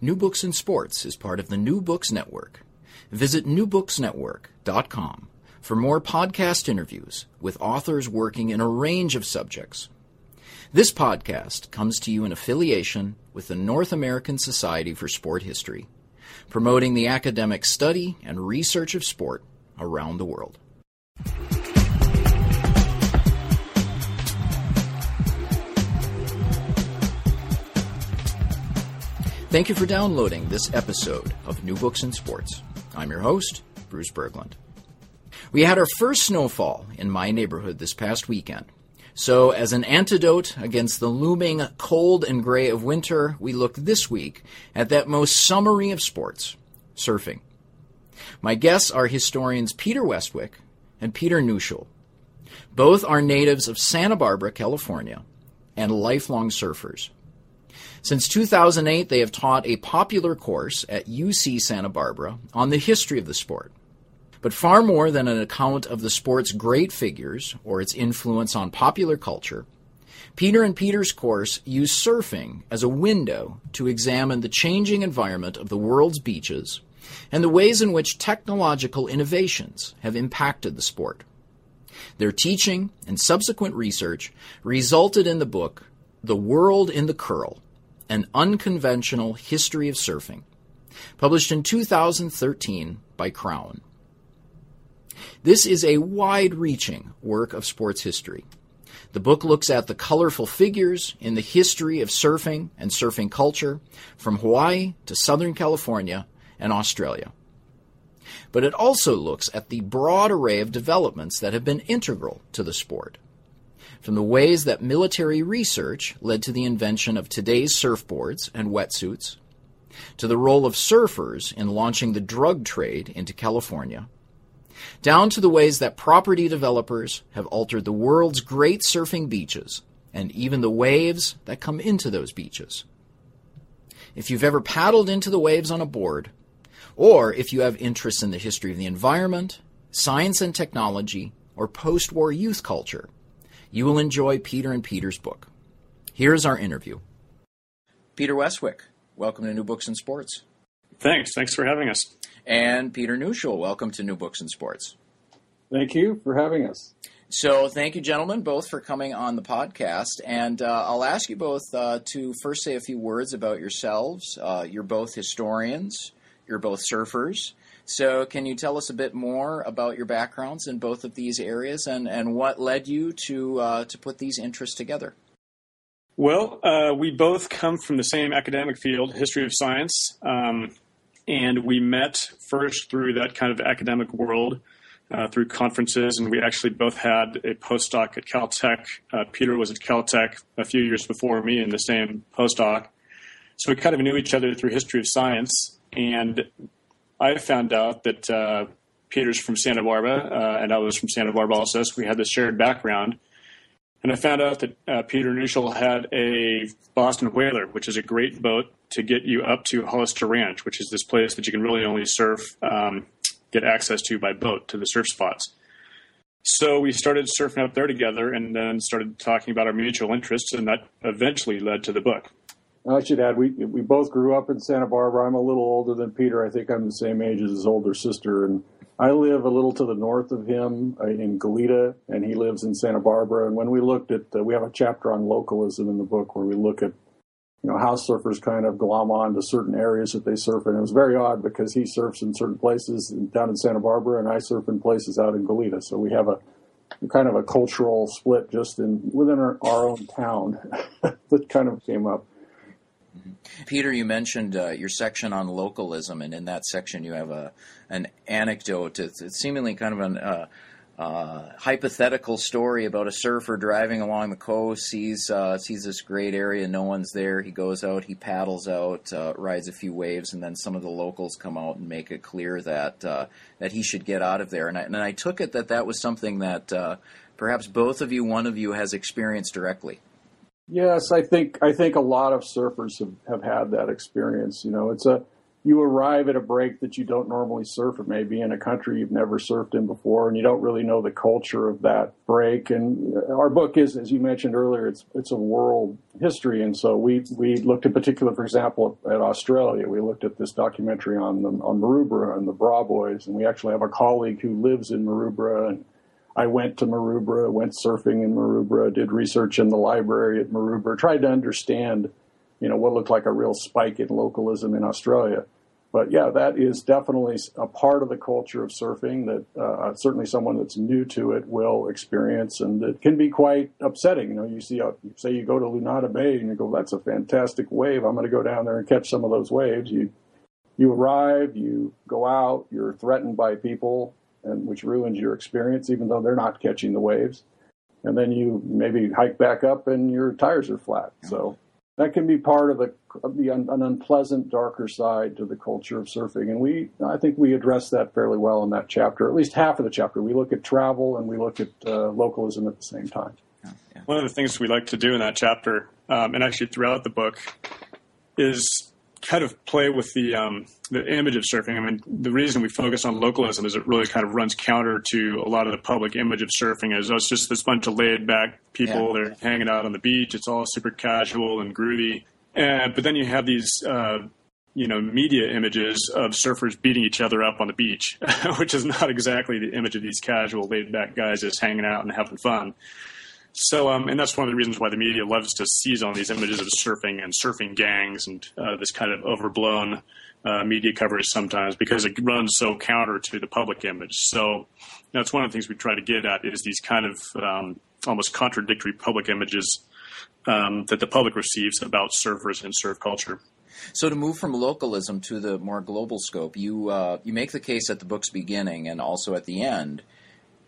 New Books in Sports is part of the New Books Network. Visit newbooksnetwork.com for more podcast interviews with authors working in a range of subjects. This podcast comes to you in affiliation with the North American Society for Sport History, promoting the academic study and research of sport around the world. Thank you for downloading this episode of New Books in Sports. I'm your host, Bruce Berglund. We had our first snowfall in my neighborhood this past weekend. So, as an antidote against the looming cold and gray of winter, we look this week at that most summery of sports, surfing. My guests are historians Peter Westwick and Peter Neushul. Both are natives of Santa Barbara, California, and lifelong surfers. Since 2008, they have taught a popular course at UC Santa Barbara on the history of the sport. But far more than an account of the sport's great figures or its influence on popular culture, Peter and Peter's course use surfing as a window to examine the changing environment of the world's beaches and the ways in which technological innovations have impacted the sport. Their teaching and subsequent research resulted in the book The World in the Curl An Unconventional History of Surfing, published in 2013 by Crown. This is a wide reaching work of sports history. The book looks at the colorful figures in the history of surfing and surfing culture from Hawaii to Southern California and Australia. But it also looks at the broad array of developments that have been integral to the sport. From the ways that military research led to the invention of today's surfboards and wetsuits, to the role of surfers in launching the drug trade into California, down to the ways that property developers have altered the world's great surfing beaches and even the waves that come into those beaches. If you've ever paddled into the waves on a board, or if you have interest in the history of the environment, science and technology, or post war youth culture, you will enjoy Peter and Peter's book. Here is our interview. Peter Westwick, welcome to New Books and Sports. Thanks. Thanks for having us. And Peter Neushul, welcome to New Books and Sports. Thank you for having us. So, thank you, gentlemen, both for coming on the podcast. And uh, I'll ask you both uh, to first say a few words about yourselves. Uh, you're both historians, you're both surfers. So, can you tell us a bit more about your backgrounds in both of these areas and, and what led you to, uh, to put these interests together? Well, uh, we both come from the same academic field, history of science. Um, and we met first through that kind of academic world uh, through conferences, and we actually both had a postdoc at Caltech. Uh, Peter was at Caltech a few years before me in the same postdoc, so we kind of knew each other through history of science. And I found out that uh, Peter's from Santa Barbara, uh, and I was from Santa Barbara also, so we had this shared background. And I found out that uh, Peter Neushul had a Boston Whaler, which is a great boat to get you up to Hollister Ranch, which is this place that you can really only surf, um, get access to by boat to the surf spots. So we started surfing up there together and then started talking about our mutual interests, and that eventually led to the book. I should add, we we both grew up in Santa Barbara. I'm a little older than Peter. I think I'm the same age as his older sister, and I live a little to the north of him uh, in Goleta, and he lives in Santa Barbara. And when we looked at, uh, we have a chapter on localism in the book where we look at, you know, how surfers kind of glom on to certain areas that they surf in. It was very odd because he surfs in certain places down in Santa Barbara, and I surf in places out in Goleta. So we have a kind of a cultural split just in within our, our own town that kind of came up. Peter, you mentioned uh, your section on localism, and in that section you have a an anecdote. It's, it's seemingly kind of an uh, uh, hypothetical story about a surfer driving along the coast, sees uh, sees this great area, no one's there. He goes out, he paddles out, uh, rides a few waves, and then some of the locals come out and make it clear that uh, that he should get out of there. And I, and I took it that that was something that perhaps both of you, one of you, has experienced directly. Yes, I think I think a lot of surfers have, have had that experience. You know, it's a you arrive at a break that you don't normally surf. It may be in a country you've never surfed in before, and you don't really know the culture of that break. And our book is, as you mentioned earlier, it's it's a world history, and so we we looked in particular, for example, at Australia. We looked at this documentary on the, on Maroubra and the Bra Boys, and we actually have a colleague who lives in Maroubra and. I went to Maroubra, went surfing in Maroubra, did research in the library at Maroubra, tried to understand you know, what looked like a real spike in localism in Australia. But yeah, that is definitely a part of the culture of surfing that uh, certainly someone that's new to it will experience, and it can be quite upsetting. You know, you see, a, say you go to Lunada Bay and you go, "That's a fantastic wave. I'm going to go down there and catch some of those waves." You you arrive, you go out, you're threatened by people, and which ruins your experience, even though they're not catching the waves. And then you maybe hike back up, and your tires are flat. So that can be part of, the, of the un, an unpleasant, darker side to the culture of surfing. And we, I think, we address that fairly well in that chapter. At least half of the chapter, we look at travel and we look at uh, localism at the same time. Yeah, yeah. One of the things we like to do in that chapter, um, and actually throughout the book, is kind of play with the um, the image of surfing. I mean, the reason we focus on localism is it really kind of runs counter to a lot of the public image of surfing. As it's just this bunch of laid back people. Yeah. They're hanging out on the beach. It's all super casual and groovy. And but then you have these. Uh, you know, media images of surfers beating each other up on the beach, which is not exactly the image of these casual, laid back guys just hanging out and having fun. So, um, and that's one of the reasons why the media loves to seize on these images of surfing and surfing gangs and uh, this kind of overblown uh, media coverage sometimes because it runs so counter to the public image. So that's one of the things we try to get at is these kind of um, almost contradictory public images um, that the public receives about surfers and surf culture. So to move from localism to the more global scope, you uh, you make the case at the book's beginning and also at the end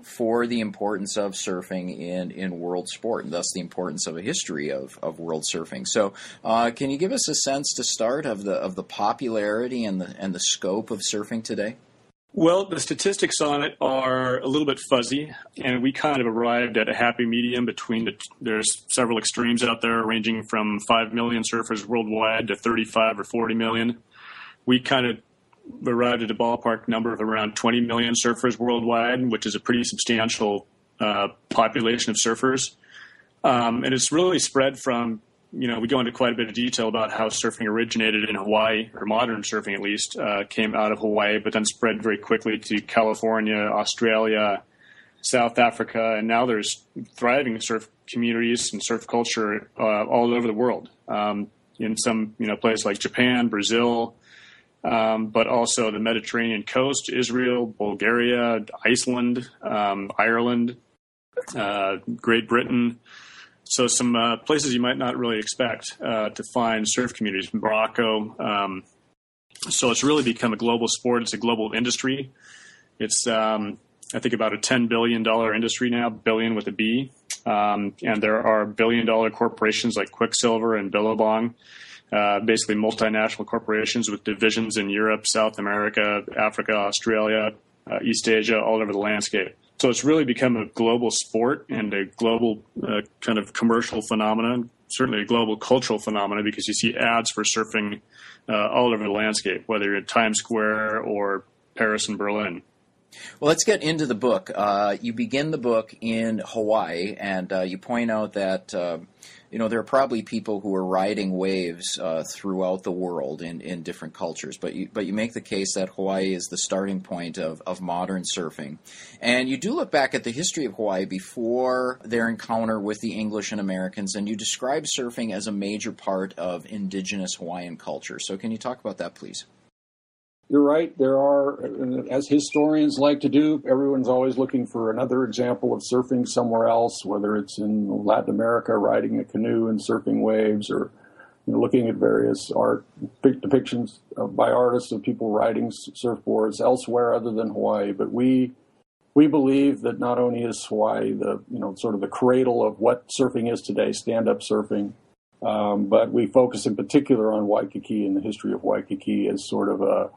for the importance of surfing in, in world sport, and thus the importance of a history of, of world surfing. So, uh, can you give us a sense to start of the of the popularity and the and the scope of surfing today? Well, the statistics on it are a little bit fuzzy, and we kind of arrived at a happy medium between the. There's several extremes out there, ranging from five million surfers worldwide to 35 or 40 million. We kind of arrived at a ballpark number of around 20 million surfers worldwide, which is a pretty substantial uh, population of surfers. Um, and it's really spread from, you know, we go into quite a bit of detail about how surfing originated in Hawaii, or modern surfing at least, uh, came out of Hawaii, but then spread very quickly to California, Australia, South Africa, and now there's thriving surf communities and surf culture uh, all over the world. Um, in some, you know, places like Japan, Brazil, um, but also the Mediterranean coast, Israel, Bulgaria, Iceland, um, Ireland, uh, Great Britain. So some uh, places you might not really expect uh, to find surf communities. Morocco. Um, so it's really become a global sport. It's a global industry. It's um, I think about a ten billion dollar industry now, billion with a B. Um, and there are billion dollar corporations like Quiksilver and Billabong uh, basically multinational corporations with divisions in Europe, South America, Africa, Australia, uh, East Asia, all over the landscape. So it's really become a global sport and a global uh, kind of commercial phenomenon, certainly a global cultural phenomenon because you see ads for surfing uh, all over the landscape, whether you're in Times Square or Paris and Berlin. Well, let's get into the book. Uh, you begin the book in Hawaii, and uh, you point out that uh, you know there are probably people who are riding waves uh, throughout the world in, in different cultures, but you but you make the case that Hawaii is the starting point of, of modern surfing, and you do look back at the history of Hawaii before their encounter with the English and Americans, and you describe surfing as a major part of indigenous Hawaiian culture. So, can you talk about that, please? You're right. There are, as historians like to do, everyone's always looking for another example of surfing somewhere else, whether it's in Latin America, riding a canoe and surfing waves, or you know, looking at various art depictions by artists of people riding surfboards elsewhere other than Hawaii. But we we believe that not only is Hawaii the you know sort of the cradle of what surfing is today, stand up surfing, um, but we focus in particular on Waikiki and the history of Waikiki as sort of a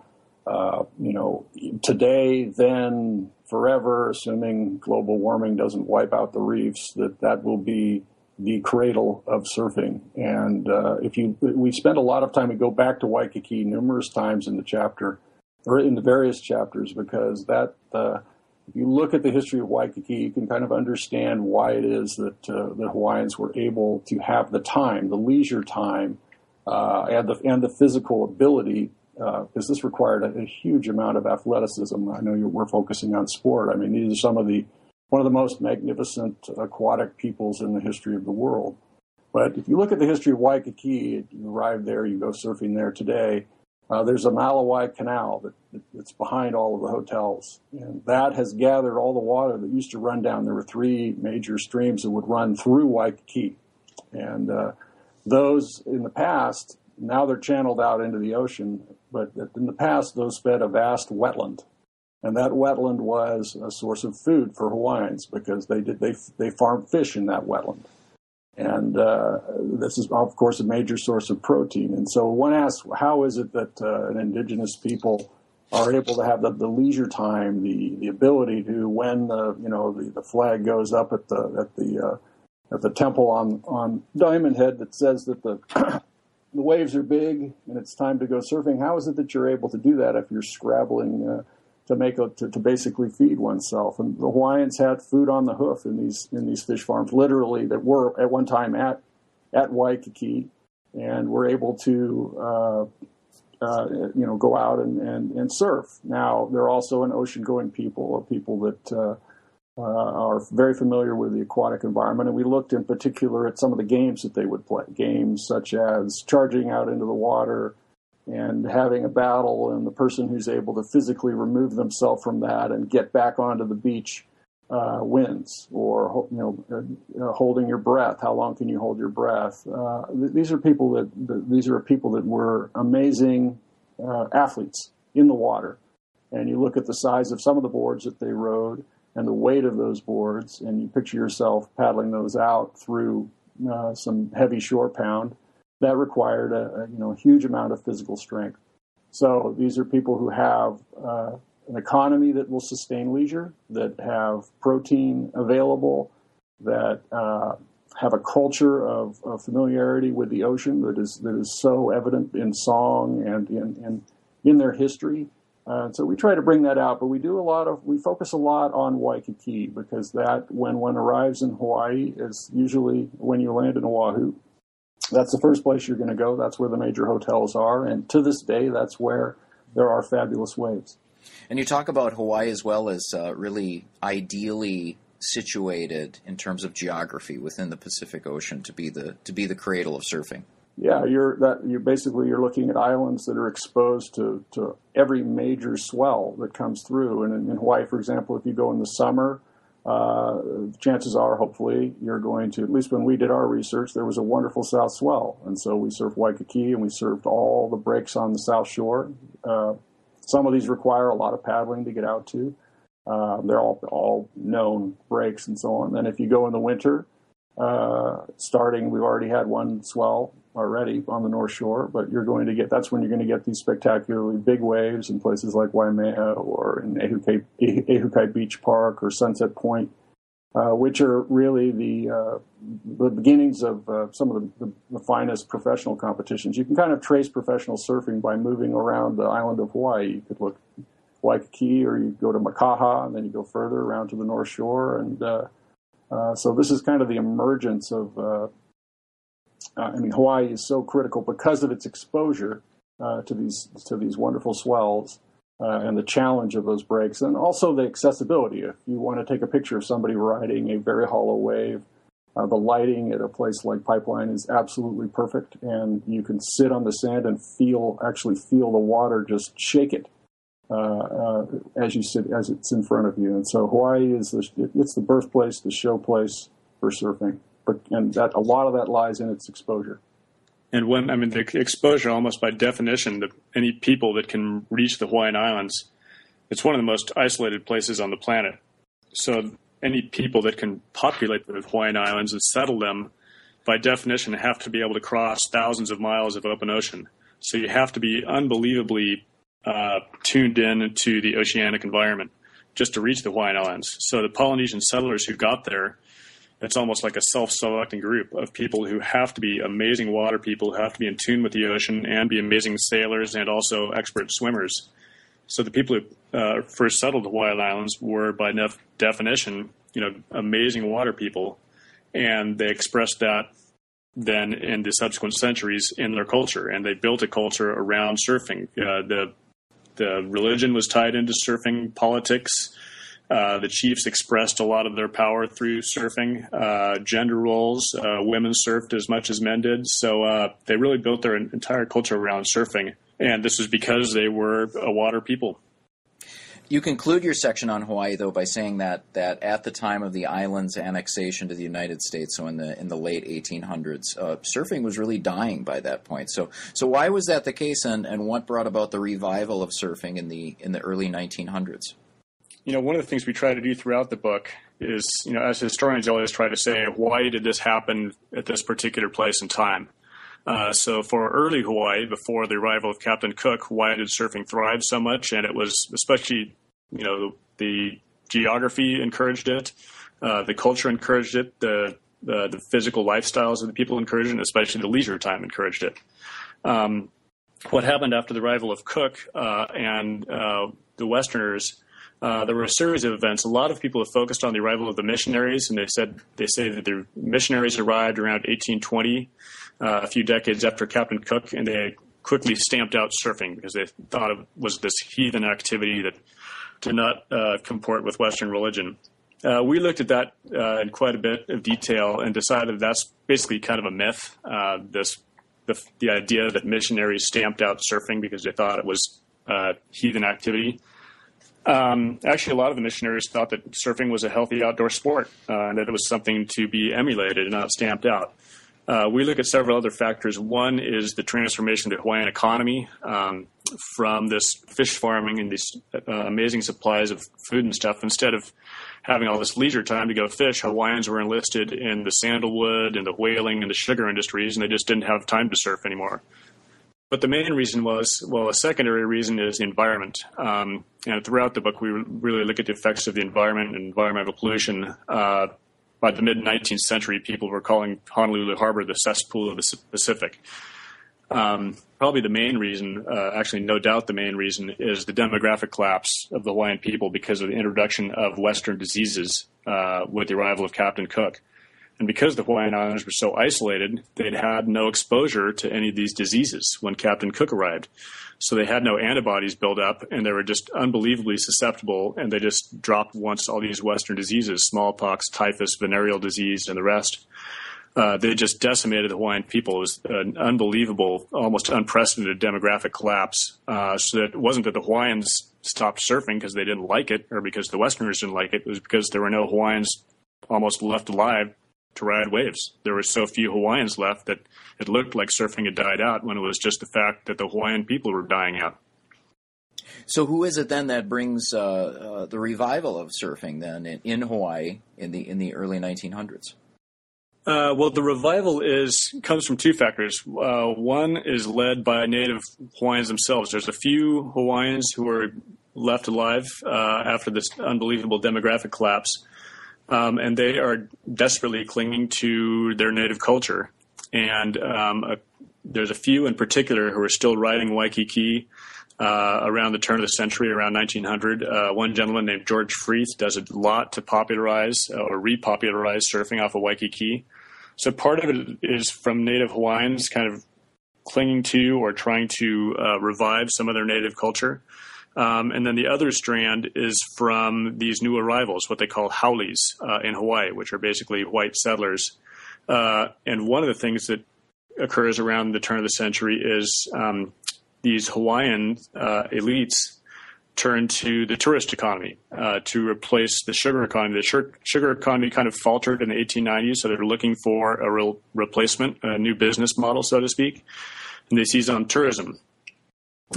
uh, you know, today, then, forever, assuming global warming doesn't wipe out the reefs, that that will be the cradle of surfing. And uh, if you, we spend a lot of time. We go back to Waikiki numerous times in the chapter, or in the various chapters, because that. Uh, if you look at the history of Waikiki, you can kind of understand why it is that uh, the Hawaiians were able to have the time, the leisure time, uh, and the and the physical ability, because uh, this required a, a, huge amount of athleticism. I know we're focusing on sport. I mean, these are some of the one of the most magnificent aquatic peoples in the history of the world. But if you look at the history of Waikiki, you arrive there, you go surfing there today. Uh, there's a Malawai Canal that, that's behind all of the hotels, and that has gathered all the water that used to run down. There were three major streams that would run through Waikiki, and uh, those in the past now they're channeled out into the ocean. But in the past, those fed a vast wetland, and that wetland was a source of food for Hawaiians because they did they they farmed fish in that wetland. And uh, this is, of course, a major source of protein. And so one asks, how is it that uh, an indigenous people are able to have the, the, leisure time, the, the ability to, when the you know the, the flag goes up at the at the uh, at the temple on on Diamond Head that says that the the waves are big and it's time to go surfing. How is it that you're able to do that if you're scrabbling uh, to make a, to, to basically feed oneself. And the Hawaiians had food on the hoof in these in these fish farms, literally that were at one time at at Waikiki, and were able to uh, uh, you know go out and, and, and surf. Now they're also an ocean going people, or people that uh, are very familiar with the aquatic environment. And we looked in particular at some of the games that they would play, games such as charging out into the water and having a battle, and the person who's able to physically remove themselves from that and get back onto the beach uh, wins. Or you know, uh, uh, holding your breath. How long can you hold your breath? Uh, th- these are people that, that, these are people that were amazing uh, athletes in the water. And you look at the size of some of the boards that they rode and the weight of those boards, and you picture yourself paddling those out through uh, some heavy shore pound that required a, a, you know a huge amount of physical strength. So these are people who have uh, an economy that will sustain leisure, that have protein available, that uh, have a culture of, of, familiarity with the ocean that is that is so evident in song and in in, in their history. Uh, so we try to bring that out, but we do a lot of we focus a lot on Waikiki because that when one arrives in Hawaii is usually when you land in Oahu that's the first place you're going to go. That's where the major hotels are. And to this day, that's where there are fabulous waves. And you talk about Hawaii as well as uh, really ideally situated in terms of geography within the Pacific Ocean to be the to be the cradle of surfing. Yeah, you're that you're basically you're looking at islands that are exposed to, to every major swell that comes through. And in, in Hawaii, for example, if you go in the summer, uh, chances are, hopefully, you're going to, at least when we did our research, there was a wonderful south swell. And so we surfed Waikiki and we surfed all the breaks on the south shore. Uh, some of these require a lot of paddling to get out to. Uh, they're all, all known breaks and so on. And if you go in the winter, uh, starting, we've already had one swell already on the North Shore, but you're going to get that's when you're going to get these spectacularly big waves in places like Waimea or in Ehukai, Beach Park or Sunset Point, uh, which are really the uh, the beginnings of uh, some of the, the, the, finest professional competitions. You can kind of trace professional surfing by moving around the island of Hawaii. You could look Waikiki, or you go to Makaha, and then you go further around to the North Shore, and uh, uh, so this is kind of the emergence of uh, uh, I mean, Hawaii is so critical because of its exposure uh, to these to these wonderful swells uh, and the challenge of those breaks, and also the accessibility. If you want to take a picture of somebody riding a very hollow wave, uh, the lighting at a place like Pipeline is absolutely perfect, and you can sit on the sand and feel actually feel the water just shake it. Uh, uh, as you sit, as it's in front of you, and so Hawaii is the, it's the birthplace, the show place for surfing and that a lot of that lies in its exposure. And when I mean the exposure, almost by definition, to any people that can reach the Hawaiian Islands, it's one of the most isolated places on the planet. So any people that can populate the Hawaiian Islands and settle them, by definition, have to be able to cross thousands of miles of open ocean. So you have to be unbelievably uh, tuned in to the oceanic environment just to reach the Hawaiian Islands. So the Polynesian settlers who got there it's almost like a self-selecting group of people who have to be amazing water people, who have to be in tune with the ocean, and be amazing sailors and also expert swimmers. So the people who uh, first settled the Hawaiian Islands were, by nef- definition, you know, amazing water people, and they expressed that then in the subsequent centuries in their culture, and they built a culture around surfing. Uh, the the religion was tied into surfing politics. Uh, the chiefs expressed a lot of their power through surfing. Uh, gender roles, uh, women surfed as much as men did. So uh, they really built their entire culture around surfing. And this was because they were a water people. You conclude your section on Hawaii, though, by saying that, that at the time of the island's annexation to the United States, so in the in the late 1800s, uh, surfing was really dying by that point. So, so why was that the case, and, and what brought about the revival of surfing in the in the early 1900s? You know, one of the things we try to do throughout the book is, you know, as historians always try to say, why did this happen at this particular place and time? Uh, so for early Hawaii, before the arrival of Captain Cook, why did surfing thrive so much? And it was especially, you know, the geography encouraged it, uh, the culture encouraged it, the, the, the physical lifestyles of the people encouraged it, especially the leisure time encouraged it. Um, what happened after the arrival of Cook uh, and uh, the Westerners? Uh, there were a series of events. A lot of people have focused on the arrival of the missionaries, and they said they say that the missionaries arrived around 1820 uh, a few decades after Captain Cook, and they quickly stamped out surfing because they thought it was this heathen activity that did not uh, comport with Western religion. Uh, we looked at that uh, in quite a bit of detail and decided that's basically kind of a myth. Uh, this the, the, idea that missionaries stamped out surfing because they thought it was uh, heathen activity. Um, actually, a lot of the missionaries thought that surfing was a healthy outdoor sport and that it was something to be emulated and not stamped out. Uh, we look at several other factors. One is the transformation of the Hawaiian economy um, from this fish farming and these uh, amazing supplies of food and stuff. Instead of having all this leisure time to go fish, Hawaiians were enlisted in the sandalwood and the whaling and the sugar industries, and they just didn't have time to surf anymore. But the main reason was, well, a secondary reason is the environment. Um, and throughout the book, we really look at the effects of the environment and environmental pollution. Uh, by the mid 19th century, people were calling Honolulu Harbor the cesspool of the Pacific. Um, probably the main reason, uh, actually, no doubt the main reason, is the demographic collapse of the Hawaiian people because of the introduction of Western diseases uh, with the arrival of Captain Cook. And because the Hawaiian Islanders were so isolated, they'd had no exposure to any of these diseases when Captain Cook arrived. So they had no antibodies built up, and they were just unbelievably susceptible. And they just dropped once all these Western diseases smallpox, typhus, venereal disease, and the rest. Uh, they just decimated the Hawaiian people. It was an unbelievable, almost unprecedented demographic collapse. Uh, so that it wasn't that the Hawaiians stopped surfing because they didn't like it or because the Westerners didn't like it. It was because there were no Hawaiians almost left alive to ride waves. There were so few Hawaiians left that it looked like surfing had died out when it was just the fact that the Hawaiian people were dying out. So, who is it then that brings uh, uh, the revival of surfing then in, in, Hawaii in the in the early 1900s? Uh, well, the revival is comes from two factors. Uh, one is led by native Hawaiians themselves. There's a few Hawaiians who were left alive uh, after this unbelievable demographic collapse, um, and they are desperately clinging to their native culture. And um, a, there's a few in particular who are still riding Waikiki uh, around the turn of the century, around 1900. Uh, one gentleman named George Freeth does a lot to popularize uh, or repopularize surfing off of Waikiki. So part of it is from native Hawaiians kind of clinging to or trying to uh, revive some of their native culture. Um, and then the other strand is from these new arrivals, what they call haoles uh, in Hawaii, which are basically white settlers. Uh, and one of the things that occurs around the turn of the century is um, these Hawaiian uh, elites turn to the tourist economy uh, to replace the sugar economy. The sugar economy kind of faltered in the 1890s, so they're looking for a real replacement, a new business model, so to speak. And they seize on tourism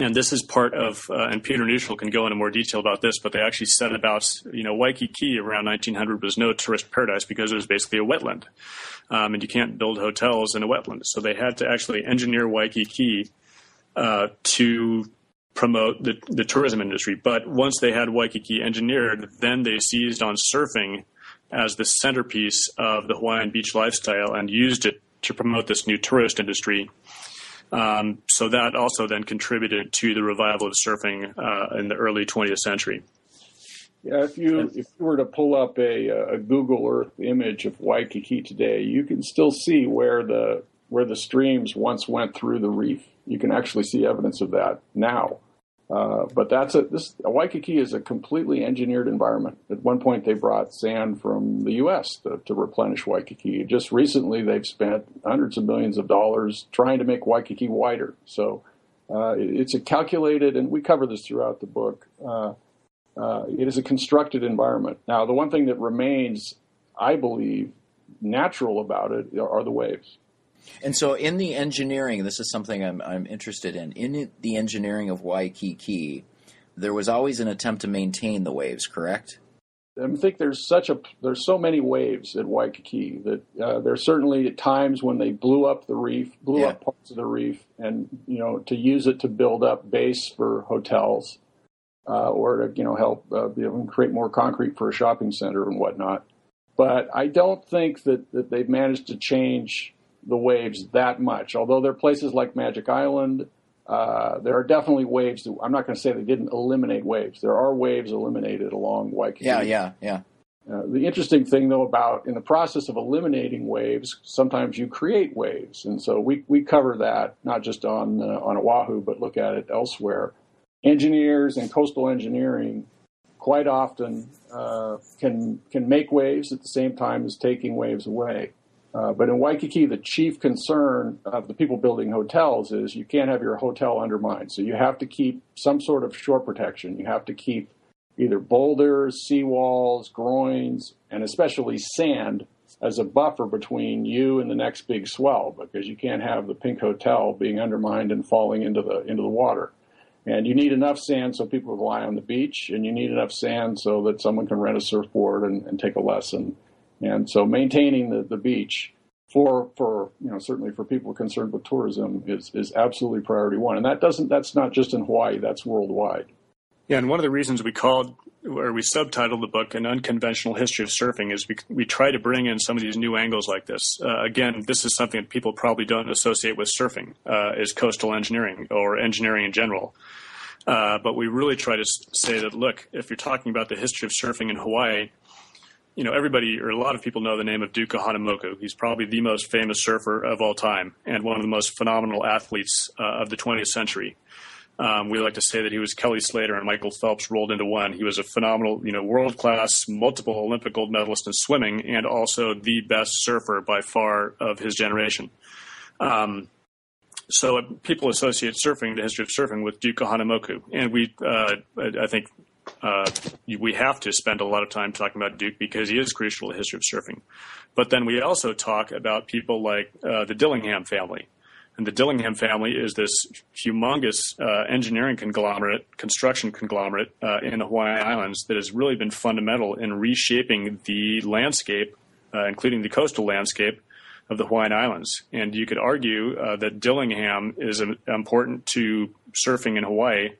and this is part of, uh, and Peter Neushul can go into more detail about this, but they actually said about, you know, Waikiki around 1900 was no tourist paradise because it was basically a wetland. Um, and you can't build hotels in a wetland. So they had to actually engineer Waikiki uh, to promote the, the tourism industry. But once they had Waikiki engineered, then they seized on surfing as the centerpiece of the Hawaiian beach lifestyle and used it to promote this new tourist industry. Um, so that also then contributed to the revival of surfing uh, in the early 20th century. Yeah, if you if you were to pull up a, a Google Earth image of Waikiki today, you can still see where the where the streams once went through the reef. You can actually see evidence of that now. Uh, but that's a this Waikiki is a completely engineered environment. At one point, they brought sand from the U.S. to, to, replenish Waikiki. Just recently, they've spent hundreds of millions of dollars trying to make Waikiki wider. So uh, it's a calculated, and we cover this throughout the book. Uh, uh, it is a constructed environment. Now, the one thing that remains, I believe, natural about it are the waves. And so, in the engineering, this is something I'm, I'm interested in. In the engineering of Waikiki, there was always an attempt to maintain the waves, correct? I think there's such a there's so many waves at Waikiki that uh, there's certainly times when they blew up the reef, blew yeah. up parts of the reef, and you know to use it to build up base for hotels, uh, or to you know help uh, you know, create more concrete for a shopping center and whatnot. But I don't think that, that they've managed to change the waves that much. Although there are places like Magic Island, uh, there are definitely waves. That, I'm not going to say they didn't eliminate waves. There are waves eliminated along Waikiki. Yeah, yeah, yeah. Uh, the interesting thing, though, about in the process of eliminating waves, sometimes you create waves, and so we, we cover that not just on uh, on Oahu, but look at it elsewhere. Engineers and coastal engineering quite often uh, can can make waves at the same time as taking waves away. Uh, but in Waikiki, the chief concern of the people building hotels is you can't have your hotel undermined. So you have to keep some sort of shore protection. You have to keep either boulders, seawalls, groins, and especially sand as a buffer between you and the next big swell because you can't have the pink hotel being undermined and falling into the into the water. And you need enough sand so people can lie on the beach, and you need enough sand so that someone can rent a surfboard and, and take a lesson and so maintaining the, the beach for for you know certainly for people concerned with tourism is is absolutely priority one. And that doesn't that's not just in Hawaii, that's worldwide. Yeah, and one of the reasons we called or we subtitled the book "An Unconventional History of Surfing" is we we try to bring in some of these new angles like this. Uh, again, this is something that people probably don't associate with surfing uh, is coastal engineering or engineering in general. Uh, but we really try to say that look, if you're talking about the history of surfing in Hawaii, you know, everybody or a lot of people know the name of Duke Kahanamoku. He's probably the most famous surfer of all time and one of the most phenomenal athletes uh, of the 20th century. Um, we like to say that he was Kelly Slater and Michael Phelps rolled into one. He was a phenomenal, you know, world class, multiple Olympic gold medalist in swimming, and also the best surfer by far of his generation. Um, so uh, people associate surfing, the history of surfing, with Duke Kahanamoku, and we, uh, I think, uh, we have to spend a lot of time talking about Duke because he is crucial to the history of surfing. But then we also talk about people like uh, the Dillingham family. And the Dillingham family is this humongous uh, engineering conglomerate, construction conglomerate uh, in the Hawaiian Islands that has really been fundamental in reshaping the landscape, uh, including the coastal landscape of the Hawaiian Islands. And you could argue uh, that Dillingham is important to surfing in Hawaii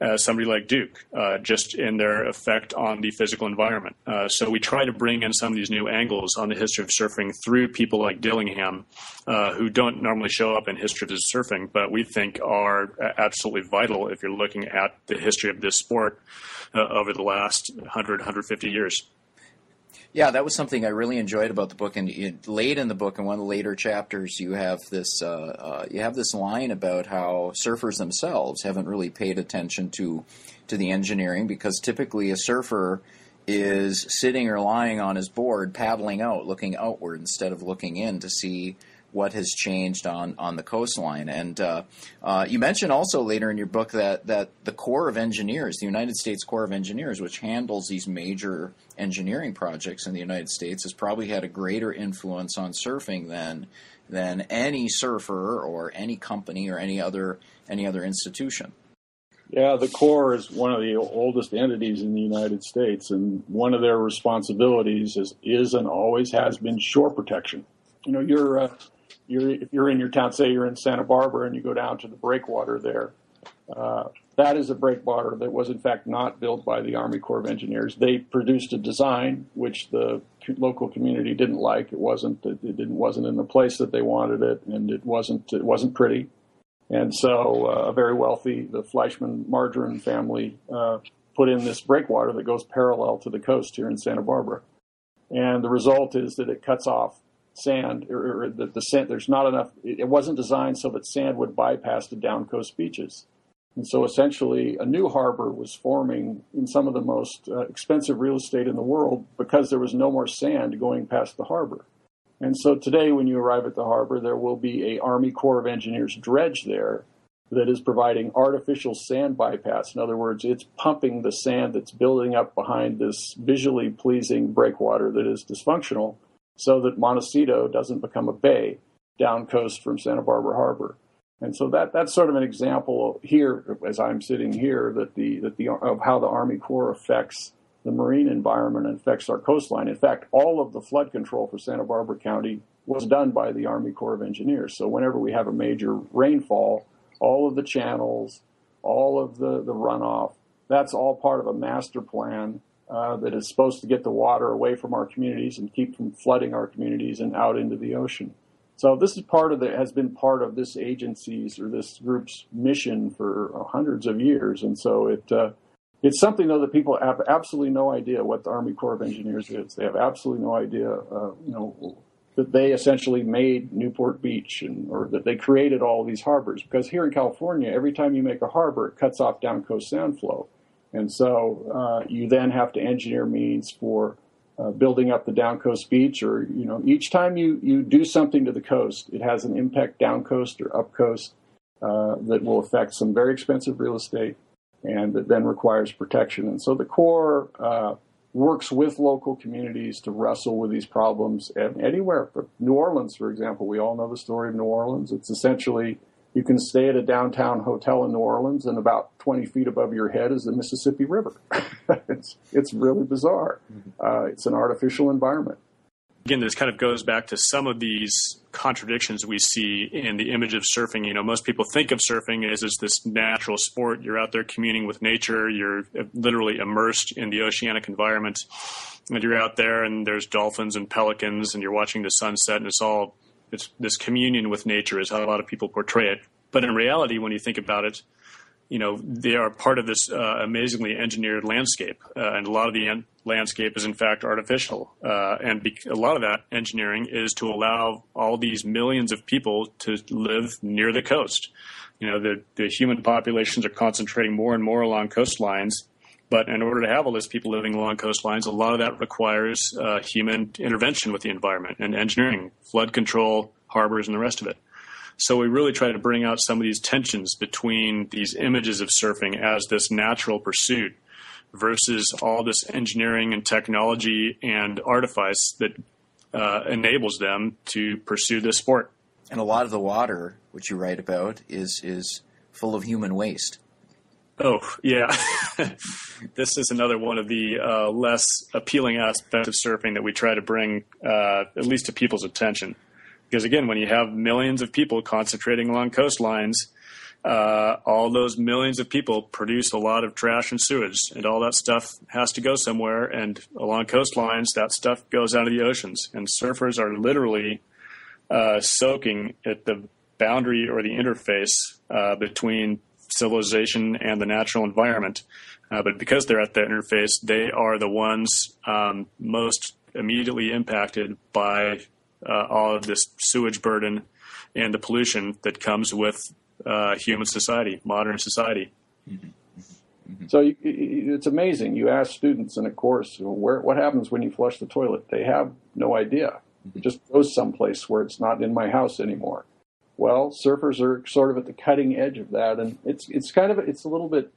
as somebody like Duke, uh, just in their effect on the physical environment. Uh, so we try to bring in some of these new angles on the history of surfing through people like Dillingham, uh, who don't normally show up in history of surfing, but we think are absolutely vital if you're looking at the history of this sport uh, over the last 100, 150 years. Yeah, that was something I really enjoyed about the book. And it, late in the book, in one of the later chapters, you have this uh, uh, you have this line about how surfers themselves haven't really paid attention to to the engineering because typically a surfer is sitting or lying on his board, paddling out, looking outward instead of looking in to see what has changed on, on the coastline. And uh, uh, you mentioned also later in your book that, that the Corps of Engineers, the United States Corps of Engineers, which handles these major engineering projects in the United States, has probably had a greater influence on surfing than than any surfer or any company or any other any other institution. Yeah, the Corps is one of the oldest entities in the United States, and one of their responsibilities is, is and always has been shore protection. You know, you're uh, you're if you're in your town, say you're in Santa Barbara, and you go down to the breakwater there, Uh, that is a breakwater that was in fact not built by the Army Corps of Engineers. They produced a design which the local community didn't like. It wasn't it didn't wasn't in the place that they wanted it, and it wasn't it wasn't pretty. And so, uh, a very wealthy, the Fleischmann Margarine family uh, put in this breakwater that goes parallel to the coast here in Santa Barbara. And the result is that it cuts off sand, or, or the, the sand, there's not enough, it, wasn't designed so that sand would bypass the down coast beaches. And so essentially, a new harbor was forming in some of the most uh, expensive real estate in the world because there was no more sand going past the harbor. And so today, when you arrive at the harbor, there will be a Army Corps of Engineers dredge there that is providing artificial sand bypass. In other words, it's pumping the sand that's building up behind this visually pleasing breakwater that is dysfunctional so that Montecito doesn't become a bay down coast from Santa Barbara Harbor. And so that that's sort of an example here, as I'm sitting here, that the that the of how the Army Corps affects the marine environment and affects our coastline. In fact, all of the flood control for Santa Barbara County was done by the Army Corps of Engineers. So whenever we have a major rainfall, all of the channels, all of the, the runoff, that's all part of a master plan uh, that is supposed to get the water away from our communities and keep from flooding our communities and out into the ocean. So this is part of the has been part of this agency's or this group's mission for hundreds of years, and so it uh, it's something though that people have absolutely no idea what the Army Corps of Engineers is. They have absolutely no idea, uh, you know, that they essentially made Newport Beach and or that they created all these harbors. Because here in California, every time you make a harbor, it cuts off down coast sand flow, and so uh, you then have to engineer means for uh, building up the down coast beach. Or you know, each time you you do something to the coast, it has an impact down coast or up coast uh, that will affect some very expensive real estate and that then requires protection. And so the Corps uh, works with local communities to wrestle with these problems anywhere. New Orleans, for example, we all know the story of New Orleans. It's essentially you can stay at a downtown hotel in New Orleans, and about 20 feet above your head is the Mississippi River. it's, it's really bizarre. Mm-hmm. Uh, it's an artificial environment again, this kind of goes back to some of these contradictions we see in the image of surfing. You know, most people think of surfing as, as this natural sport. You're out there communing with nature. You're literally immersed in the oceanic environment. And you're out there and there's dolphins and pelicans and you're watching the sunset and it's all, it's this communion with nature is how a lot of people portray it. But in reality, when you think about it, you know, they are part of this uh, amazingly engineered landscape, uh, and a lot of the en- landscape is in fact artificial. Uh, and be- a lot of that engineering is to allow all these millions of people to live near the coast. You know, the, the human populations are concentrating more and more along coastlines. But in order to have all these people living along coastlines, a lot of that requires uh, human intervention with the environment and engineering, flood control, harbors, and the rest of it. So we really try to bring out some of these tensions between these images of surfing as this natural pursuit versus all this engineering and technology and artifice that uh, enables them to pursue this sport. And a lot of the water, which you write about, is is full of human waste. Oh yeah, this is another one of the uh, less appealing aspects of surfing that we try to bring uh, at least to people's attention. Because again, when you have millions of people concentrating along coastlines, uh, all those millions of people produce a lot of trash and sewage, and all that stuff has to go somewhere. And along coastlines, that stuff goes out of the oceans, and surfers are literally uh, soaking at the boundary or the interface uh, between civilization and the natural environment. Uh, but because they're at that interface, they are the ones um, most immediately impacted by uh, all of this sewage burden and the pollution that comes with uh, human society, modern society. So it's amazing. You ask students in a course, where, what happens when you flush the toilet? They have no idea. It just goes someplace where it's not in my house anymore. Well, surfers are sort of at the cutting edge of that, and it's it's kind of it's a little bit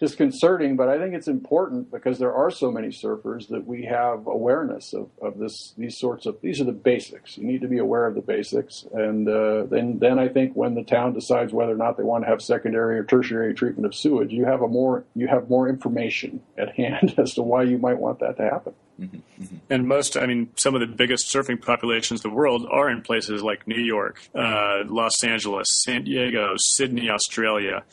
disconcerting, but I think it's important because there are so many surfers that we have awareness of, of this these sorts of these are the basics. You need to be aware of the basics, and uh, then then I think when the town decides whether or not they want to have secondary or tertiary treatment of sewage, you have a more you have more information at hand as to why you might want that to happen. Mm-hmm, mm-hmm. And most, I mean, some of the biggest surfing populations in the world are in places like New York, uh, Los Angeles, San Diego, Sydney, Australia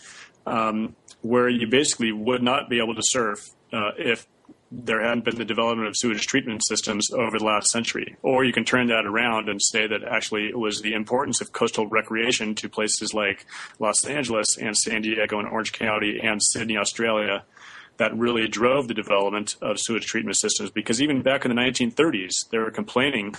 um, where you basically would not be able to surf uh, if there hadn't been the development of sewage treatment systems over the last century. Or you can turn that around and say that actually it was the importance of coastal recreation to places like Los Angeles and San Diego and Orange County and Sydney, Australia, that really drove the development of sewage treatment systems. Because even back in the 1930s, they were complaining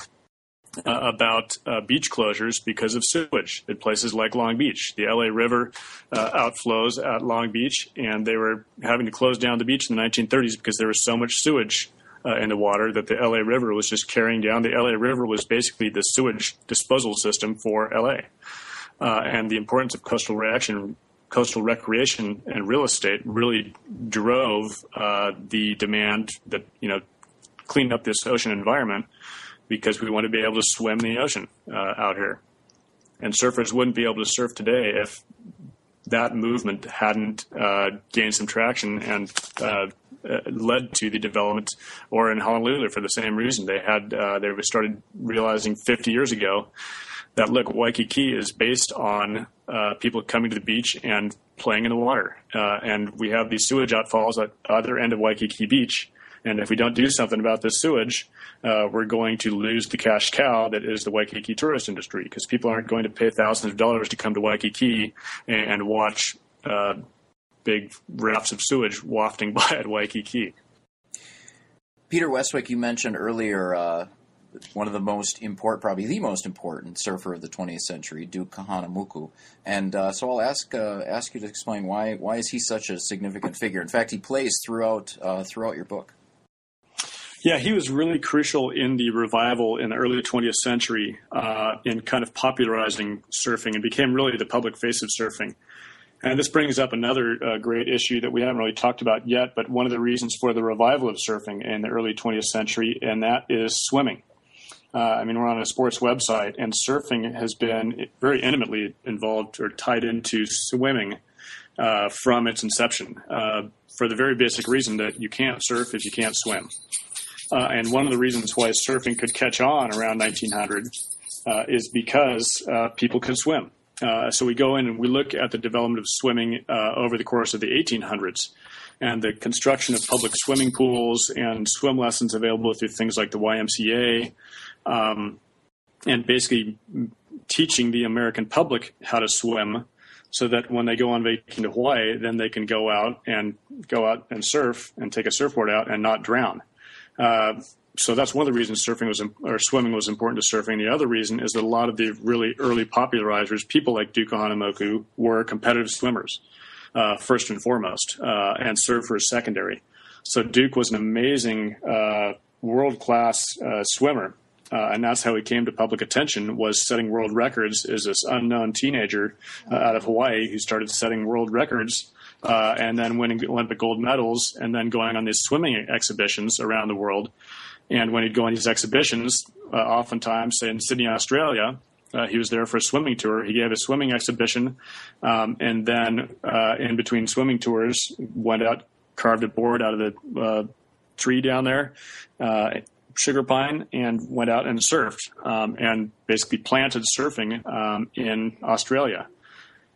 uh, about uh, beach closures because of sewage at places like Long Beach. The LA River uh, outflows at Long Beach, and they were having to close down the beach in the 1930s because there was so much sewage uh, in the water that the LA River was just carrying down. The LA River was basically the sewage disposal system for LA. Uh, and the importance of coastal reaction coastal recreation and real estate really drove uh, the demand that you know clean up this ocean environment because we want to be able to swim in the ocean uh, out here. And surfers wouldn't be able to surf today if that movement hadn't uh, gained some traction and uh, uh led to the development, or in Honolulu for the same reason. They had uh, they started realizing 50 years ago that look Waikiki is based on uh, people coming to the beach and playing in the water, and we have these sewage outfalls at the other end of Waikiki Beach. And if we don't do something about this sewage, uh, we're going to lose the cash cow that is the Waikiki tourist industry because people aren't going to pay thousands of dollars to come to Waikiki and, watch uh, big rafts of sewage wafting by at Waikiki. Peter Westwick, you mentioned earlier uh, one of the most important, probably the most important surfer of the 20th century, Duke Kahanamoku. And uh, so I'll ask uh, ask you to explain why why is he such a significant figure? In fact, he plays throughout uh, throughout your book. Yeah, he was really crucial in the revival in the early 20th century uh, in kind of popularizing surfing and became really the public face of surfing. And this brings up another uh, great issue that we haven't really talked about yet, but one of the reasons for the revival of surfing in the early 20th century, and that is swimming. Uh, I mean, we're on a sports website, and surfing has been very intimately involved or tied into swimming uh, from its inception uh, for the very basic reason that you can't surf if you can't swim. Uh, and one of the reasons why surfing could catch on around 1900 uh, is because uh, people could swim. So we go in and we look at the development of swimming over the course of the 1800s and the construction of public swimming pools and swim lessons available through things like the YMCA, um, and basically teaching the American public how to swim so that when they go on vacation to Hawaii, then they can go out and go out and surf and take a surfboard out and not drown. Uh, so that's one of the reasons surfing was or swimming was important to surfing. The other reason is that a lot of the really early popularizers, people like Duke Kahanamoku, were competitive swimmers uh, first and foremost, uh, and surfers secondary. So Duke was an amazing uh, world class uh, swimmer. Uh, and that's how he came to public attention was setting world records as this unknown teenager out of Hawaii who started setting world records uh, and then winning Olympic gold medals, and then going on these swimming exhibitions around the world. And when he'd go on these exhibitions, uh, oftentimes, say in Sydney, Australia, uh, he was there for a swimming tour. He gave a swimming exhibition, um, and then uh, in between swimming tours, went out, carved a board out of the uh, tree down there, uh, sugar pine, and went out and surfed, um, and basically planted surfing um, in Australia.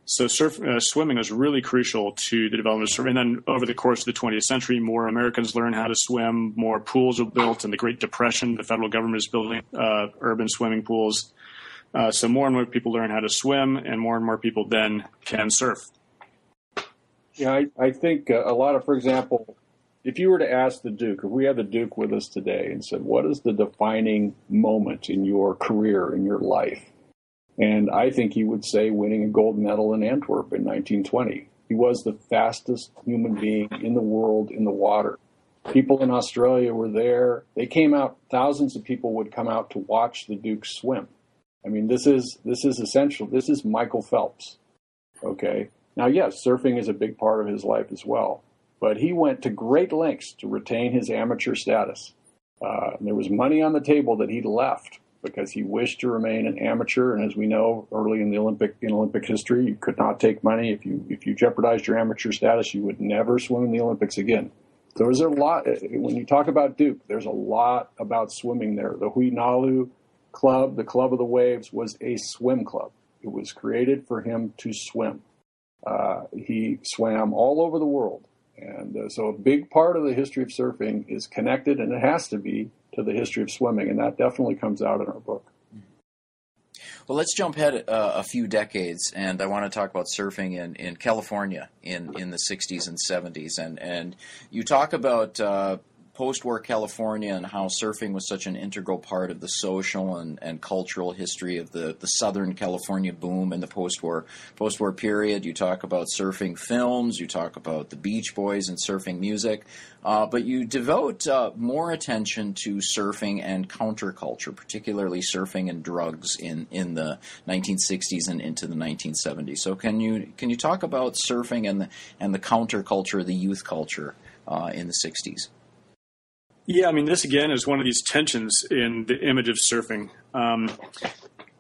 So surf, uh, swimming was really crucial to the development of surfing. And then over the course of the 20th century, more Americans learned how to swim, more pools were built. In the Great Depression, the federal government is building uh, urban swimming pools. Uh, so more and more people learn how to swim, and more and more people then can surf. Yeah, I, I think uh, a lot of, for example, if you were to ask the Duke, if we had the Duke with us today and said, what is the defining moment in your career, in your life? And I think he would say winning a gold medal in Antwerp in 1920. He was the fastest human being in the world in the water. People in Australia were there. They came out, thousands of people would come out to watch the Duke swim. I mean, this is, this is essential. This is Michael Phelps. Okay. Now, yes, surfing is a big part of his life as well, but he went to great lengths to retain his amateur status. Uh, there was money on the table that he left because he wished to remain an amateur. And as we know, early in the Olympic in Olympic history, you could not take money if you if you jeopardized your amateur status, you would never swim in the Olympics again. So there's a lot when you talk about Duke. There's a lot about swimming there. The Hui Nalu Club, the Club of the Waves, was a swim club. It was created for him to swim. uh, he swam all over the world. And uh, so a big part of the history of surfing is connected, and it has to be, to the history of swimming. And that definitely comes out in our book. Well, let's jump ahead uh, a few decades, and I want to talk about surfing in, in California in, in the 60s and 70s. And, and you talk about uh, post-war California and how surfing was such an integral part of the social and, and cultural history of the, the Southern California boom in the post-war post-war period. You talk about surfing films, you talk about the Beach Boys and surfing music, uh, but you devote uh, more attention to surfing and counterculture, particularly surfing and drugs in, in the 1960s and into the 1970s. So can you can you talk about surfing and the, and the counterculture, the youth culture uh, in the 60s? Yeah, I mean, this again is one of these tensions in the image of surfing. Um,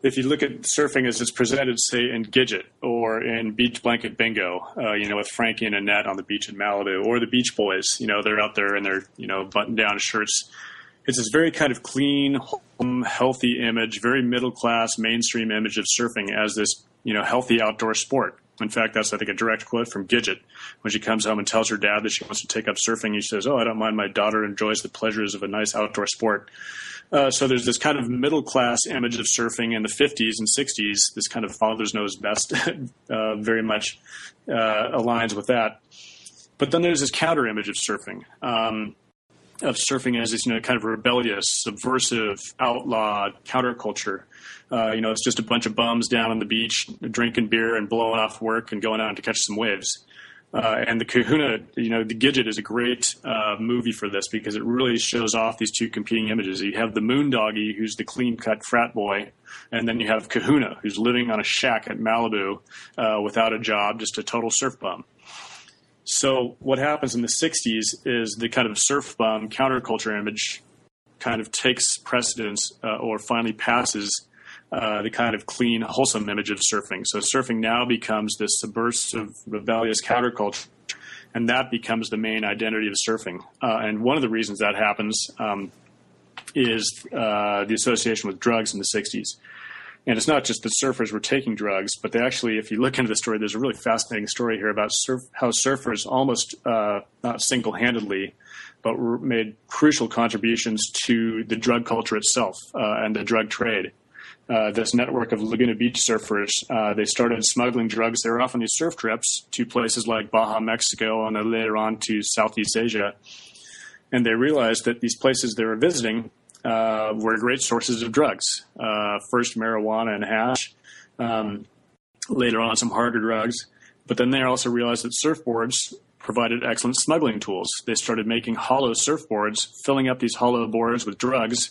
if you look at surfing as it's presented, say, in Gidget or in Beach Blanket Bingo, uh, you know, with Frankie and Annette on the beach in Malibu, or the Beach Boys, you know, they're out there in their, you know, button down shirts. It's this very kind of clean, home, healthy image, very middle class, mainstream image of surfing as this, you know, healthy outdoor sport. In fact, that's I think a direct quote from Gidget when she comes home and tells her dad that she wants to take up surfing. He says, "Oh, I don't mind. My daughter enjoys the pleasures of a nice outdoor sport." Uh, so there's this kind of middle class image of surfing in the 50s and 60s. This kind of fathers knows best uh, very much uh, aligns with that. But then there's this counter image of surfing. Um, of surfing as this, you know, kind of rebellious, subversive, outlaw counterculture. Uh, you know, it's just a bunch of bums down on the beach drinking beer and blowing off work and going out to catch some waves. Uh, and the Kahuna, you know, the Gidget is a great uh, movie for this because it really shows off these two competing images. You have the Moondoggie, who's the clean cut frat boy, and then you have Kahuna, who's living on a shack at Malibu uh, without a job, just a total surf bum. So what happens in the 60s is the kind of surf bum counterculture image kind of takes precedence uh, or finally passes uh, the kind of clean, wholesome image of surfing. So surfing now becomes this subversive, rebellious counterculture, and that becomes the main identity of surfing. Uh, and one of the reasons that happens um, is uh, the association with drugs in the 60s. And it's not just that surfers were taking drugs, but they actually, if you look into the story, there's a really fascinating story here about surf, how surfers almost uh, not single handedly, but made crucial contributions to the drug culture itself uh, and the drug trade. Uh, this network of Laguna Beach surfers, uh, they started smuggling drugs. They were off on these surf trips to places like Baja, Mexico, and then later on to Southeast Asia. And they realized that these places they were visiting uh, were great sources of drugs. Uh, first marijuana and hash, um, later on some harder drugs. But then they also realized that surfboards provided excellent smuggling tools. They started making hollow surfboards, filling up these hollow boards with drugs,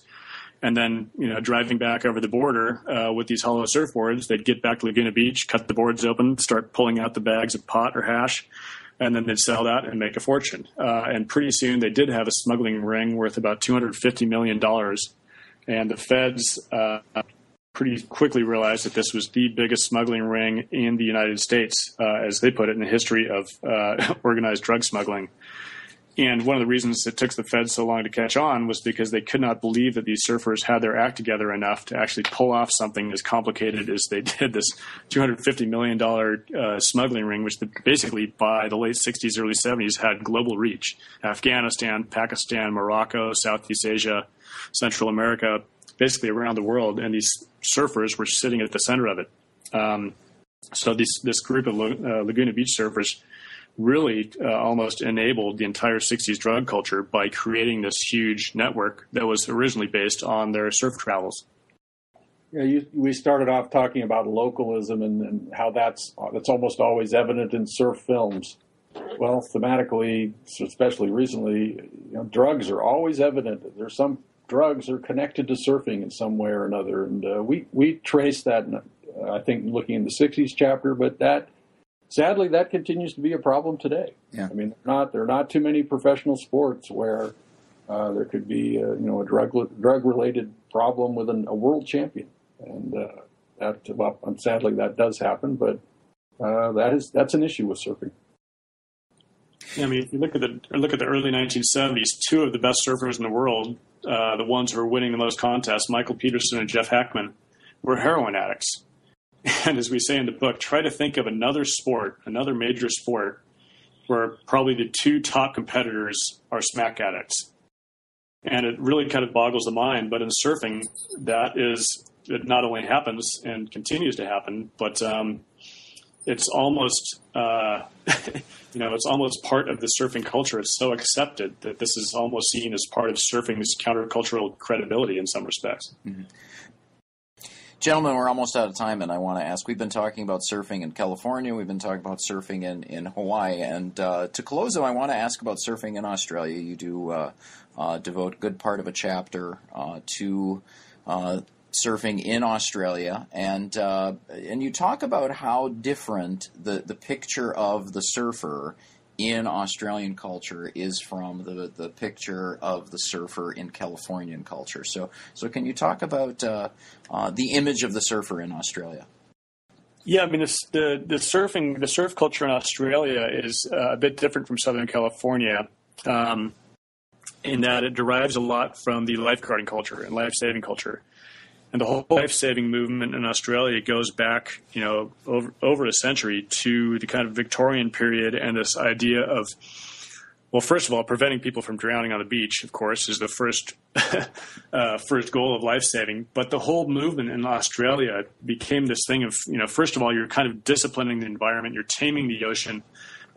and then you know driving back over the border uh, with these hollow surfboards. They'd get back to Laguna Beach, cut the boards open, start pulling out the bags of pot or hash, and then they'd sell that and make a fortune. Uh, and pretty soon they did have a smuggling ring worth about $250 million. And the feds uh, pretty quickly realized that this was the biggest smuggling ring in the United States, uh, as they put it, in the history of uh, organized drug smuggling. And one of the reasons it took the Fed so long to catch on was because they could not believe that these surfers had their act together enough to actually pull off something as complicated as they did this $250 million uh, smuggling ring, which basically by the late 60s, early 70s had global reach. Afghanistan, Pakistan, Morocco, Southeast Asia, Central America, basically around the world. And these surfers were sitting at the center of it. Um, so this, this group of uh, Laguna Beach surfers really uh, almost enabled the entire 60s drug culture by creating this huge network that was originally based on their surf travels. Yeah, you, we started off talking about localism and, and, how that's that's almost always evident in surf films. Well, thematically, especially recently, you know, drugs are always evident. There's some drugs are connected to surfing in some way or another, and uh, we we trace that. In, uh, I think looking in the '60s chapter, but that sadly, that continues to be a problem today. Yeah. I mean, not there are not too many professional sports where uh, there could be uh, you know a drug drug related problem with an, a world champion, and uh, that well, sadly that does happen, but uh, that is that's an issue with surfing. Yeah, I mean, if you look at the look at the early 1970s, two of the best surfers in the world, uh, the ones who were winning the most contests, Michael Peterson and Jeff Hakman, were heroin addicts. And as we say in the book, try to think of another sport, another major sport, where probably the two top competitors are smack addicts. And it really kind of boggles the mind. But in surfing, that is, it not only happens and continues to happen, but um, it's almost, uh, you know, it's almost part of the surfing culture. It's so accepted that this is almost seen as part of surfing's countercultural credibility in some respects. Mm-hmm. Gentlemen, we're almost out of time, and I want to ask we've been talking about surfing in California, we've been talking about surfing in, in Hawaii, and uh, to close, though, I want to ask about surfing in Australia. You do uh, uh, devote a good part of a chapter uh, to uh, surfing in Australia, and uh, and you talk about how different the, the picture of the surfer in Australian culture is from the the picture of the surfer in Californian culture. So so can you talk about uh, uh, the image of the surfer in Australia? Yeah, I mean the the surfing the surf culture in Australia is uh, a bit different from Southern California. Um, in that it derives a lot from the lifeguarding culture and life saving culture and the whole life saving movement in Australia goes back, you know, over over a century to the kind of Victorian period and this idea of well, first of all, preventing people from drowning on the beach, of course, is the first uh, first goal of life saving. But the whole movement in Australia became this thing of, you know, first of all, you're kind of disciplining the environment, you're taming the ocean,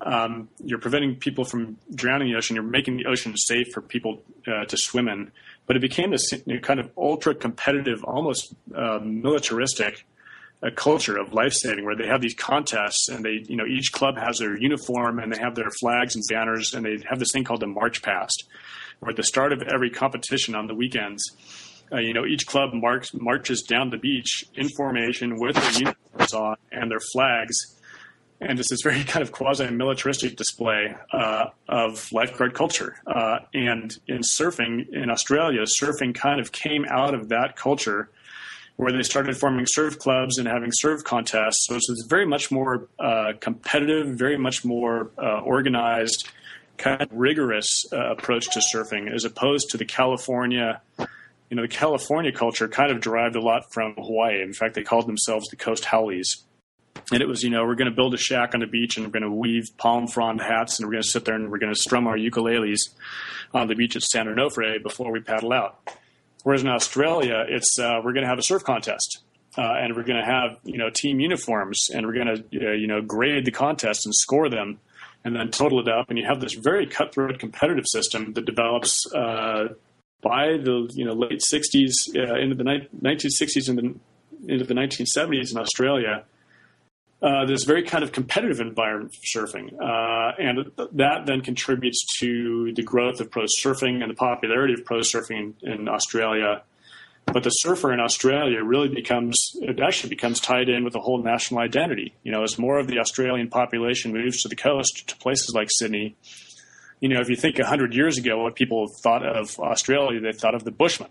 um, you're preventing people from drowning in the ocean, you're making the ocean safe for people uh, to swim in but it became this kind of ultra competitive, almost uh, militaristic uh, culture of life saving, where they have these contests, and they, you know, each club has their uniform and they have their flags and banners, and they have this thing called the March Past, where at the start of every competition on the weekends, uh, you know, each club marks, marches down the beach in formation with their uniforms on and their flags and it's this very kind of quasi-militaristic display uh, of lifeguard culture. Uh, and in surfing in Australia, surfing kind of came out of that culture, where they started forming surf clubs and having surf contests. So it's very much more uh, competitive, very much more uh, organized, kind of rigorous uh, approach to surfing, as opposed to the California. You know, the California culture kind of derived a lot from Hawaii. In fact, they called themselves the Coast Haoles and it was, you know, we're going to build a shack on the beach and we're going to weave palm frond hats and we're going to sit there and we're going to strum our ukuleles on the beach at San Onofre before we paddle out. Whereas in Australia, it's uh, we're going to have a surf contest. Uh, and we're going to have you know team uniforms, and we're going to uh, you know grade the contest and score them, and then total it up, and you have this very cutthroat competitive system that develops uh, by the you know late '60s uh, into the ni- 1960s and then into the 1970s in Australia, uh, this very kind of competitive environment for surfing. Uh, and that then contributes to the growth of pro surfing and the popularity of pro surfing in, in, Australia. But the surfer in Australia really becomes, it actually becomes tied in with the whole national identity. You know, as more of the Australian population moves to the coast, to places like Sydney, you know, if you think 100 years ago, what people thought of Australia, they thought of the Bushman.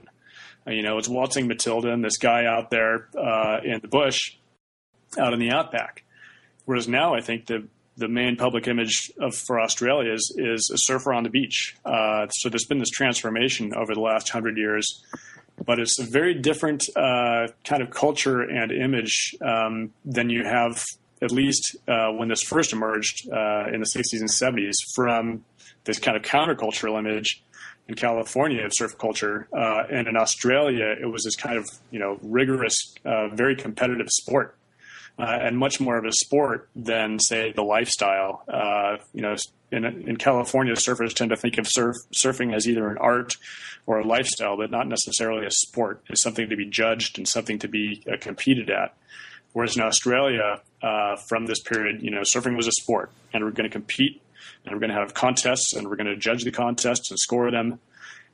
Uh, you know, it's waltzing Matilda and this guy out there uh, in the bush out in the outback. Whereas now, I think the the main public image of for Australia is is a surfer on the beach. Uh, so there's been this transformation over the last hundred years, but it's a very different uh, kind of culture and image um, than you have at least uh, when this first emerged uh, in the 60s and 70s from this kind of countercultural image in California of surf culture, uh, and in Australia it was this kind of you know rigorous, uh, very competitive sport uh, and much more of a sport than, say, the lifestyle. Uh, you know, in, in, California, surfers tend to think of surf, surfing as either an art or a lifestyle, but not necessarily a sport. It's something to be judged and something to be uh, competed at. Whereas in Australia, uh, from this period, you know, surfing was a sport, and we're going to compete, and we're going to have contests, and we're going to judge the contests and score them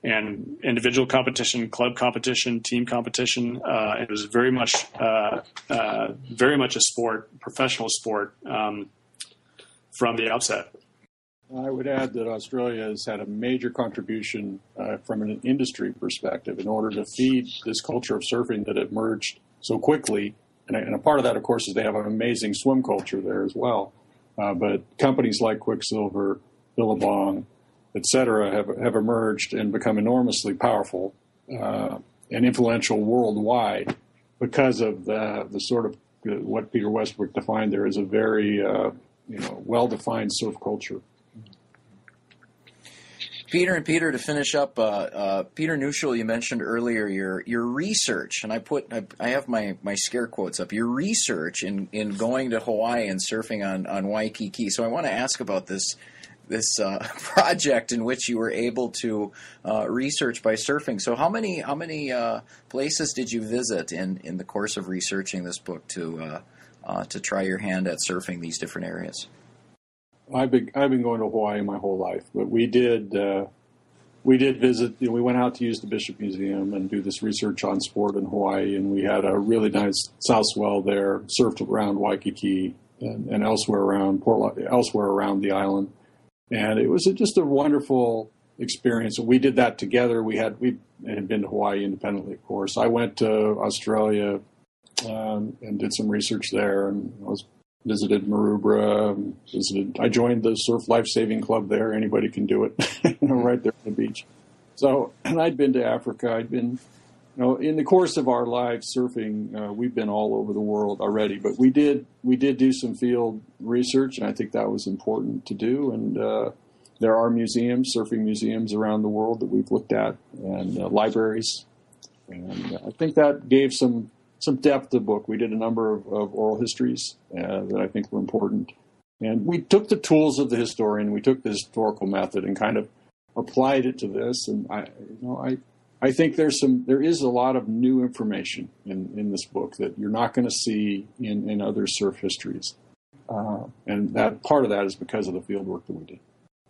and individual competition, club competition, team competition. Uh, it was very much, uh, uh, very much a sport, professional sport um, from the outset. I would add that Australia has had a major contribution uh, from an industry perspective in order to feed this culture of surfing that emerged so quickly. And, and a part of that, of course, is they have an amazing swim culture there as well. Uh, but companies like Quiksilver, Billabong, et cetera, have, have emerged and become enormously powerful uh, and influential worldwide because of the, the sort of uh, what Peter Westwick defined there as a very uh, you know well-defined surf culture. Peter and Peter to finish up. Uh, uh, Peter Neushul, you mentioned earlier your your research, and I put I, I, have my, my scare quotes up. Your research in, in going to Hawaii and surfing on, on Waikiki. So I want to ask about this this uh, project in which you were able to uh, research by surfing. So how many how many uh, places did you visit in, in the course of researching this book to uh, uh, to try your hand at surfing these different areas? I've been I've been going to Hawaii my whole life, but we did uh, we did visit. You know, we went out to use the Bishop Museum and do this research on sport in Hawaii, and we had a really nice south swell there. Surfed around Waikiki and, and elsewhere around Port, elsewhere around the island, and it was a, just a wonderful experience. We did that together. We had we had been to Hawaii independently, of course. I went to Australia um, and did some research there, and I was visited Maroubra. Visited. I joined the Surf Life Saving Club there. Anybody can do it, right there on the beach. So, and I'd been to Africa. I'd been, you know, in the course of our lives surfing, uh, we've been all over the world already. But we did we did do some field research, and I think that was important to do. And uh, there are museums, surfing museums around the world that we've looked at, and uh, libraries. And I think that gave some some depth to the book. We did a number of, of oral histories uh, that I think were important. And we took the tools of the historian, we took the historical method and kind of applied it to this. And I, you know, I, I think there's some, there is a lot of new information in, in this book that you're not going to see in, in other surf histories. Uh, and that part of that is because of the field work that we did.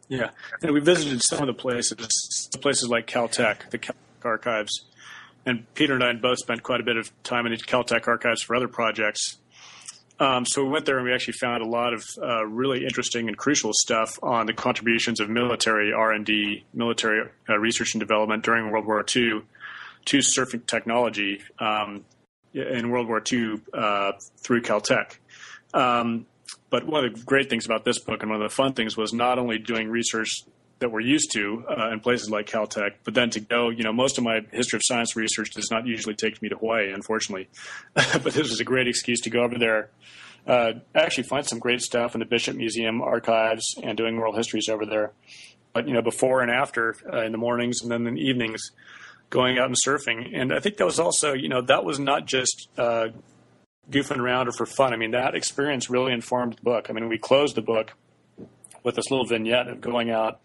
Yeah, and we visited some of the places, places like Caltech, the Caltech archives, and Peter and I both spent quite a bit of time in the Caltech archives for other projects. Um, so we went there and we actually found a lot of uh, really interesting and crucial stuff on the contributions of military R&D, military uh, research and development during World War II to surfing technology um, in World War II uh, through Caltech. Um, but one of the great things about this book and one of the fun things was not only doing research that we're used to uh, in places like Caltech. But then to go, you know, most of my history of science research does not usually take me to Hawaii, unfortunately. but this was a great excuse to go over there. Uh, actually, find some great stuff in the Bishop Museum archives and doing world histories over there. But you know, before and after uh, in the mornings and then in the evenings, going out and surfing. And I think that was also, you know, that was not just uh, goofing around or for fun. I mean, that experience really informed the book. I mean, we closed the book with this little vignette of going out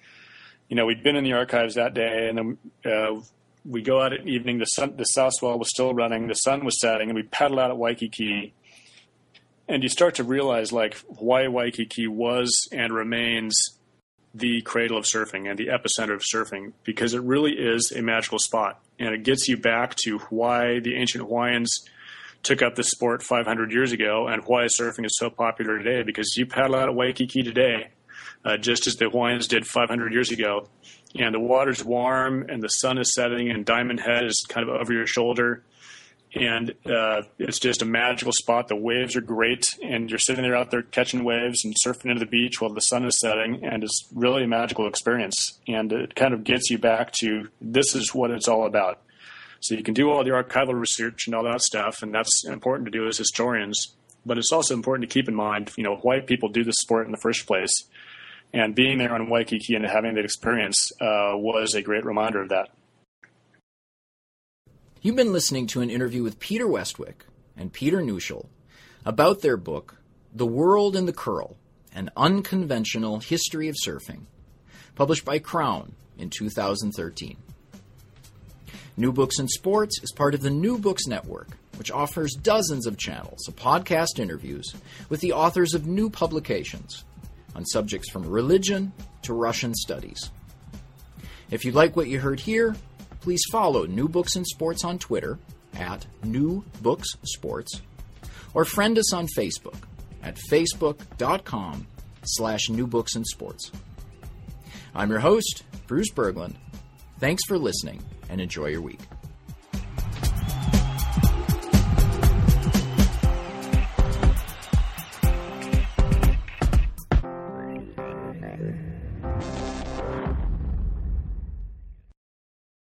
you know, we'd been in the archives that day, and then uh, we go out at evening. The sun, the south swell was still running, the sun was setting, and we paddle out at Waikiki. And you start to realize, like, why Waikiki was and remains the cradle of surfing and the epicenter of surfing, because it really is a magical spot, and it gets you back to why the ancient Hawaiians took up this sport 500 years ago and why surfing is so popular today. Because you paddle out at Waikiki today, uh, just as the Hawaiians did 500 years ago. And the water's warm, and the sun is setting, and Diamond Head is kind of over your shoulder. And uh, it's just a magical spot. The waves are great, and you're sitting there out there catching waves and surfing into the beach while the sun is setting, and it's really a magical experience. And it kind of gets you back to this is what it's all about. So you can do all the archival research and all that stuff, and that's important to do as historians. But it's also important to keep in mind, you know, why people do this sport in the first place and being there on Waikiki and having that experience uh, was a great reminder of that. You've been listening to an interview with Peter Westwick and Peter Neushul about their book, The World in the Curl An Unconventional History of Surfing, published by Crown in 2013. New Books in Sports is part of the New Books Network, which offers dozens of channels of podcast interviews with the authors of new publications on subjects from religion to Russian studies. If you like what you heard here, please follow New Books in Sports on Twitter at New Books Sports, or friend us on Facebook at facebook.com slash New Books in Sports. I'm your host, Bruce Berglund. Thanks for listening and enjoy your week.